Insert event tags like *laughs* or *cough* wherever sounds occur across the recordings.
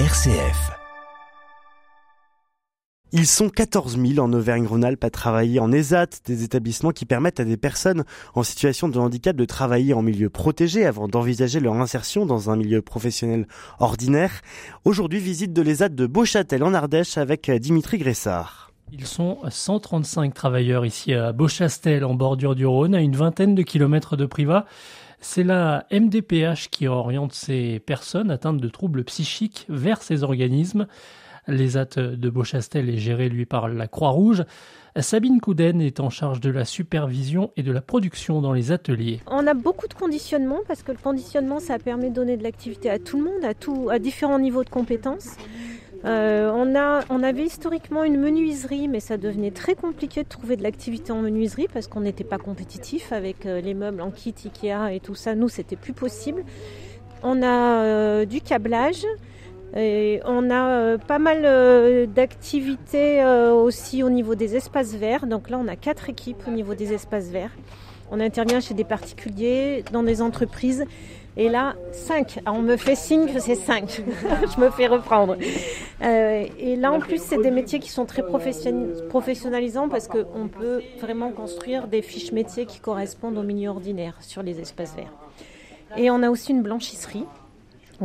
RCF. Ils sont 14 000 en Auvergne-Rhône-Alpes à travailler en ESAT, des établissements qui permettent à des personnes en situation de handicap de travailler en milieu protégé avant d'envisager leur insertion dans un milieu professionnel ordinaire. Aujourd'hui, visite de l'ESAT de Beauchâtel en Ardèche avec Dimitri Gressard. Ils sont 135 travailleurs ici à Beauchastel en bordure du Rhône, à une vingtaine de kilomètres de Privas. C'est la MDPH qui oriente ces personnes atteintes de troubles psychiques vers ces organismes. L'ESAT de Beauchastel est géré, lui, par la Croix-Rouge. Sabine Couden est en charge de la supervision et de la production dans les ateliers. On a beaucoup de conditionnement parce que le conditionnement, ça permet de donner de l'activité à tout le monde, à, tout, à différents niveaux de compétences. Euh, on, avait historiquement une menuiserie, mais ça devenait très compliqué de trouver de l'activité en menuiserie parce qu'on n'était pas compétitif avec euh, les meubles en kit Ikea et tout ça. Nous, c'était plus possible. On a euh, du câblage, et on a pas mal d'activités aussi au niveau des espaces verts. Donc là, on a quatre équipes au niveau des espaces verts. On intervient chez des particuliers, dans des entreprises. Et là, cinq. on me fait signe que c'est cinq. *laughs* Je me fais reprendre. et là, en plus, c'est des métiers qui sont très professionnalisants parce qu'on peut vraiment construire des fiches métiers qui correspondent au milieu ordinaire sur les espaces verts. Et on a aussi une blanchisserie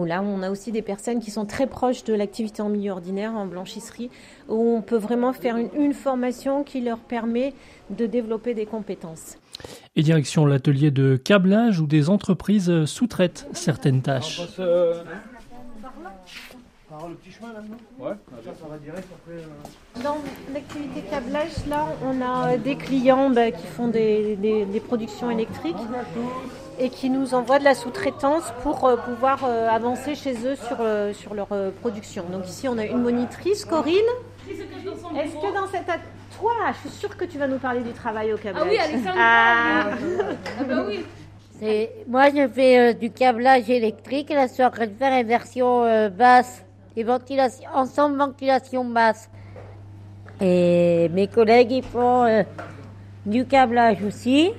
là, on a aussi des personnes qui sont très proches de l'activité en milieu ordinaire, en blanchisserie, où on peut vraiment faire une, formation qui leur permet de développer des compétences. Et direction l'atelier de câblage où des entreprises sous-traitent certaines tâches. Dans l'activité câblage, là, on a des clients bah, qui font des, productions électriques et qui nous envoient de la sous-traitance pour euh, pouvoir euh, avancer chez eux sur, euh, sur leur production. Donc ici, on a une monitrice, Corinne. Est-ce que dans cette... Toi, je suis sûre que tu vas nous parler du travail au câblage. Ah oui, Alexandre *laughs* ah. ah bah oui moi, je fais du câblage électrique. Là, je suis en train de faire une version basse et ventilation, ensemble ventilation basse. Et mes collègues, ils font du câblage aussi.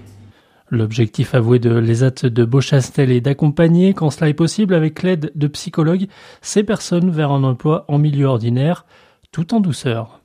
L'objectif avoué de l'ESAT de Beauchastel est d'accompagner, quand cela est possible, avec l'aide de psychologues, ces personnes vers un emploi en milieu ordinaire, tout en douceur.